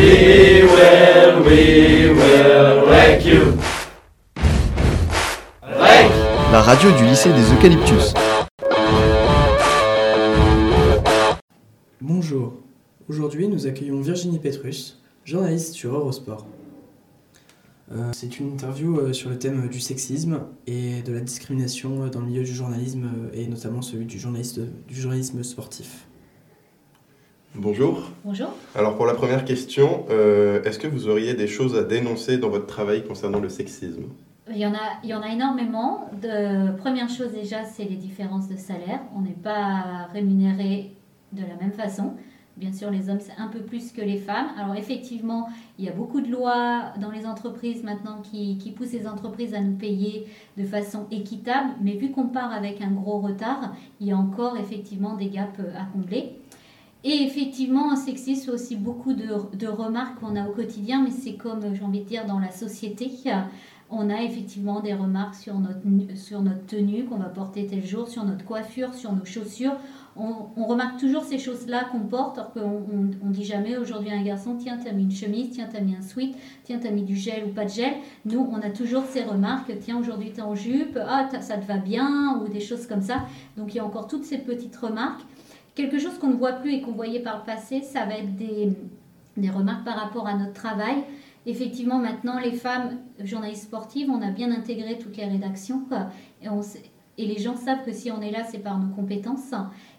We will, we will wreck you. Wreck. La radio du lycée des Eucalyptus. Bonjour. Aujourd'hui, nous accueillons Virginie Petrus, journaliste sur Eurosport. Euh, C'est une interview euh, sur le thème du sexisme et de la discrimination euh, dans le milieu du journalisme et notamment celui du, journaliste, du journalisme sportif. Bonjour. Bonjour. Alors pour la première question, euh, est-ce que vous auriez des choses à dénoncer dans votre travail concernant le sexisme? Il y, en a, il y en a énormément. De, première chose déjà, c'est les différences de salaire. On n'est pas rémunéré de la même façon. Bien sûr, les hommes, c'est un peu plus que les femmes. Alors effectivement, il y a beaucoup de lois dans les entreprises maintenant qui, qui poussent les entreprises à nous payer de façon équitable. Mais vu qu'on part avec un gros retard, il y a encore effectivement des gaps à combler. Et effectivement, un sexisme, c'est aussi beaucoup de, de remarques qu'on a au quotidien, mais c'est comme, j'ai envie de dire, dans la société. On a effectivement des remarques sur notre, sur notre tenue qu'on va porter tel jour, sur notre coiffure, sur nos chaussures. On, remarque toujours ces choses-là qu'on porte, alors qu'on on, on dit jamais aujourd'hui à un garçon, tiens, t'as mis une chemise, tiens, t'as mis un sweat, tiens, t'as mis du gel ou pas de gel. Nous, on a toujours ces remarques, tiens, aujourd'hui t'es en jupe, ah, ça te va bien, ou des choses comme ça. Donc il y a encore toutes ces petites remarques. Quelque chose qu'on ne voit plus et qu'on voyait par le passé, ça va être des, des remarques par rapport à notre travail. Effectivement, maintenant, les femmes journalistes sportives, on a bien intégré toutes les rédactions. Et, et les gens savent que si on est là, c'est par nos compétences.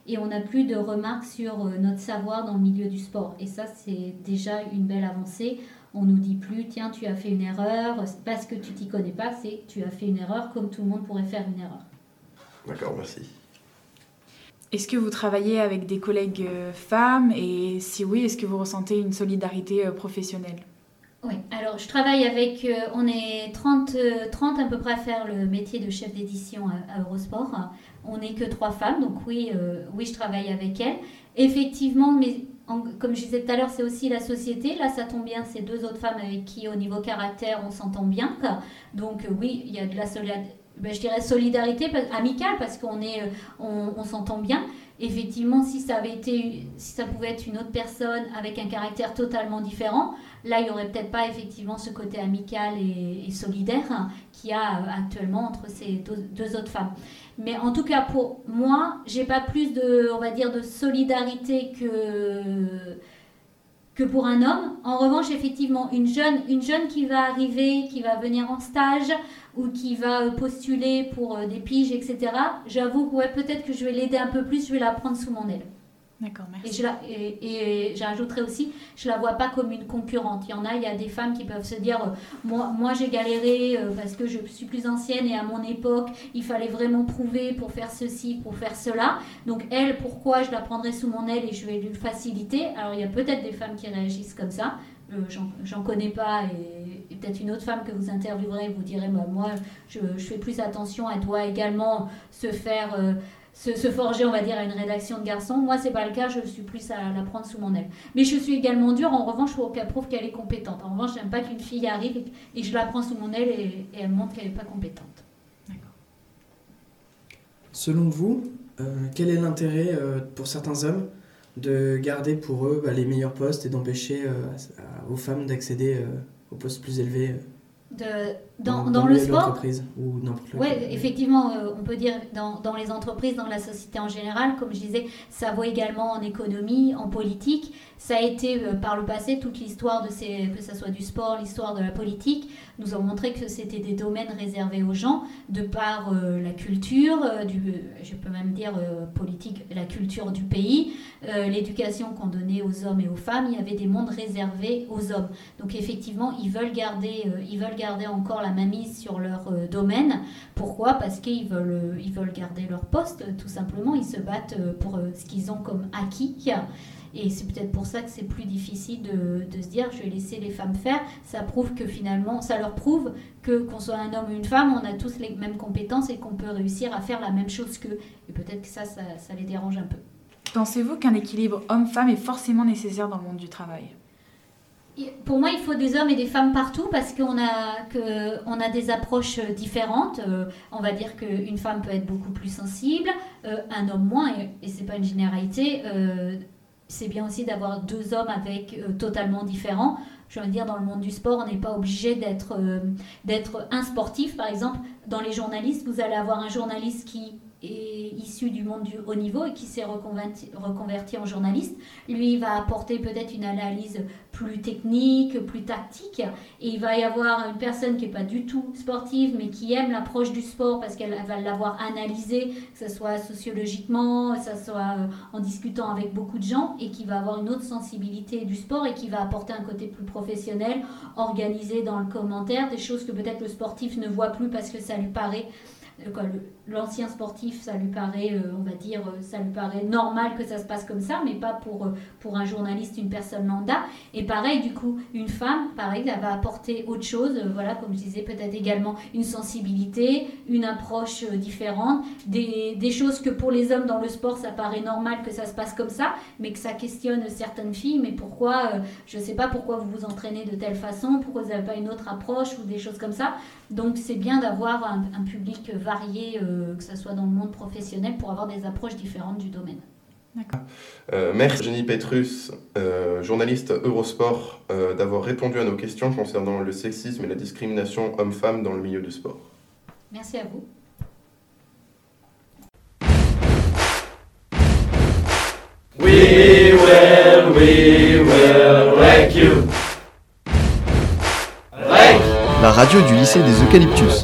Et on n'a plus de remarques sur euh, notre savoir dans le milieu du sport. Et ça, c'est déjà une belle avancée. On nous dit plus, tiens, tu as fait une erreur, c'est parce que tu t'y connais pas, c'est tu as fait une erreur comme tout le monde pourrait faire une erreur. D'accord, merci. Est-ce que vous travaillez avec des collègues euh, femmes? Et si oui, est-ce que vous ressentez une solidarité euh, professionnelle? Oui, alors je travaille avec, euh, on est 30, euh, 30 à peu près à faire le métier de chef d'édition à, Eurosport. On n'est que trois femmes, donc oui, je travaille avec elles. Effectivement, mais comme je disais tout à l'heure, c'est aussi la société. Là, ça tombe bien, c'est deux autres femmes avec qui, au niveau caractère, on s'entend bien. Donc oui, il y a de la solida- ben, je dirais solidarité amicale parce qu'on est, euh, on, s'entend bien. Effectivement, si ça avait été, si ça pouvait être une autre personne avec un caractère totalement différent, Là, il n'y aurait peut-être pas effectivement ce côté amical et, et solidaire hein, qu'il y a euh, actuellement entre ces deux, deux autres femmes. Mais en tout cas, pour moi, j'ai pas plus de, on va dire, de solidarité que que pour un homme. En revanche, effectivement, une jeune, une jeune qui va arriver, qui va venir en stage ou qui va euh, postuler pour euh, des piges, etc. J'avoue que ouais, peut-être que je vais l'aider un peu plus, je vais la prendre sous mon aile. D'accord, Et, merci. je la, et, et j'ajouterais aussi, je la vois pas comme une concurrente. Il y en a, il y a des femmes qui peuvent se dire, euh, moi, moi j'ai galéré euh, parce que je suis plus ancienne et à mon époque, il fallait vraiment prouver pour faire ceci, pour faire cela. Donc elle, pourquoi je la prendrais sous mon aile et je vais lui faciliter? Alors il y a peut-être des femmes qui réagissent comme ça. Euh, j'en- connais pas et, et peut-être une autre femme que vous interviewerez vous direz, bah, moi je, je fais plus attention, elle doit également se faire... se, se forger, on va dire, à une rédaction de garçons. Moi, c'est pas le cas, je suis plus à la prendre sous mon aile. Mais je suis également dure, en revanche, pour qu'elle prouve qu'elle est compétente. En revanche, j'aime pas qu'une fille arrive et, je la prends sous mon aile et, et elle montre qu'elle n'est pas compétente. Selon vous, euh, quel est l'intérêt euh, pour certains hommes de garder pour eux bah, les meilleurs postes et d'empêcher euh, aux femmes d'accéder aux postes plus élevés De, dans, dans, le milieu de sport, ou n'importe Oui, effectivement, euh, on peut dire dans, dans les entreprises, dans la société en général, comme je disais, ça vaut également en économie, en politique. Ça a été euh, par le passé toute l'histoire de ces, que ce soit du sport, l'histoire de la politique, nous ont montré que c'était des domaines réservés aux gens de par euh, la culture, du, je peux même dire politique, la culture du pays, l'éducation qu'on donnait aux hommes et aux femmes. Il y avait des mondes réservés aux hommes. Donc effectivement, ils veulent garder, ils veulent garder encore la mainmise sur leur euh, domaine. Pourquoi? Parce qu'ils veulent, euh, ils veulent garder leur poste, tout simplement. Ils se battent euh, pour ce qu'ils ont comme acquis. Et c'est peut-être pour ça que c'est plus difficile de, se dire je vais laisser les femmes faire. Ça prouve que finalement, ça leur prouve que qu'on soit un homme ou une femme, on a tous les mêmes compétences et qu'on peut réussir à faire la même chose qu'eux. Et peut-être que ça, ça, les dérange un peu. Pensez-vous qu'un équilibre homme-femme est forcément nécessaire dans le monde du travail? Pour moi, il faut des hommes et des femmes partout parce qu'on a, que, a des approches euh, différentes. Euh, on va dire qu'une femme peut être beaucoup plus sensible, euh, un homme moins, et, et c'est pas une généralité. C'est bien aussi d'avoir deux hommes avec totalement différents. Je veux dire, dans le monde du sport, on n'est pas obligé d'être d'être un sportif. Par exemple, dans les journalistes, vous allez avoir un journaliste qui est issu du monde du haut niveau et qui s'est reconverti, reconverti en journaliste. Lui, il va apporter peut-être une analyse plus technique, plus tactique. Et il va y avoir une personne qui n'est pas du tout sportive, mais qui aime l'approche du sport parce qu'elle va l'avoir analysé, que ce soit sociologiquement, que ce soit euh, en discutant avec beaucoup de gens, et qui va avoir une autre sensibilité du sport et qui va apporter un côté plus professionnel, organisé dans le commentaire, des choses que peut-être le sportif ne voit plus parce que ça lui paraît l'ancien sportif, ça lui paraît, euh, on va dire, euh, ça lui paraît normal que ça se passe comme ça, mais pas pour, euh, pour un journaliste, une personne lambda. Et pareil, du coup, une femme, pareil, elle va apporter autre chose, voilà, comme je disais, peut-être également une sensibilité, une approche différente, des, des choses que pour les hommes dans le sport, ça paraît normal que ça se passe comme ça, mais que ça questionne certaines filles, mais pourquoi, je ne sais pas pourquoi vous vous entraînez de telle façon, pourquoi vous n'avez pas une autre approche ou des choses comme ça. Donc c'est bien d'avoir un, un public varié, euh, que ce soit dans le monde professionnel, pour avoir des approches différentes du domaine. Euh, merci Jenny Petrus, euh, journaliste Eurosport, euh, d'avoir répondu à nos questions concernant le sexisme et la discrimination homme-femme dans le milieu du sport. Merci à vous. We will, we will wreck you. Wreck La radio du lycée des Eucalyptus.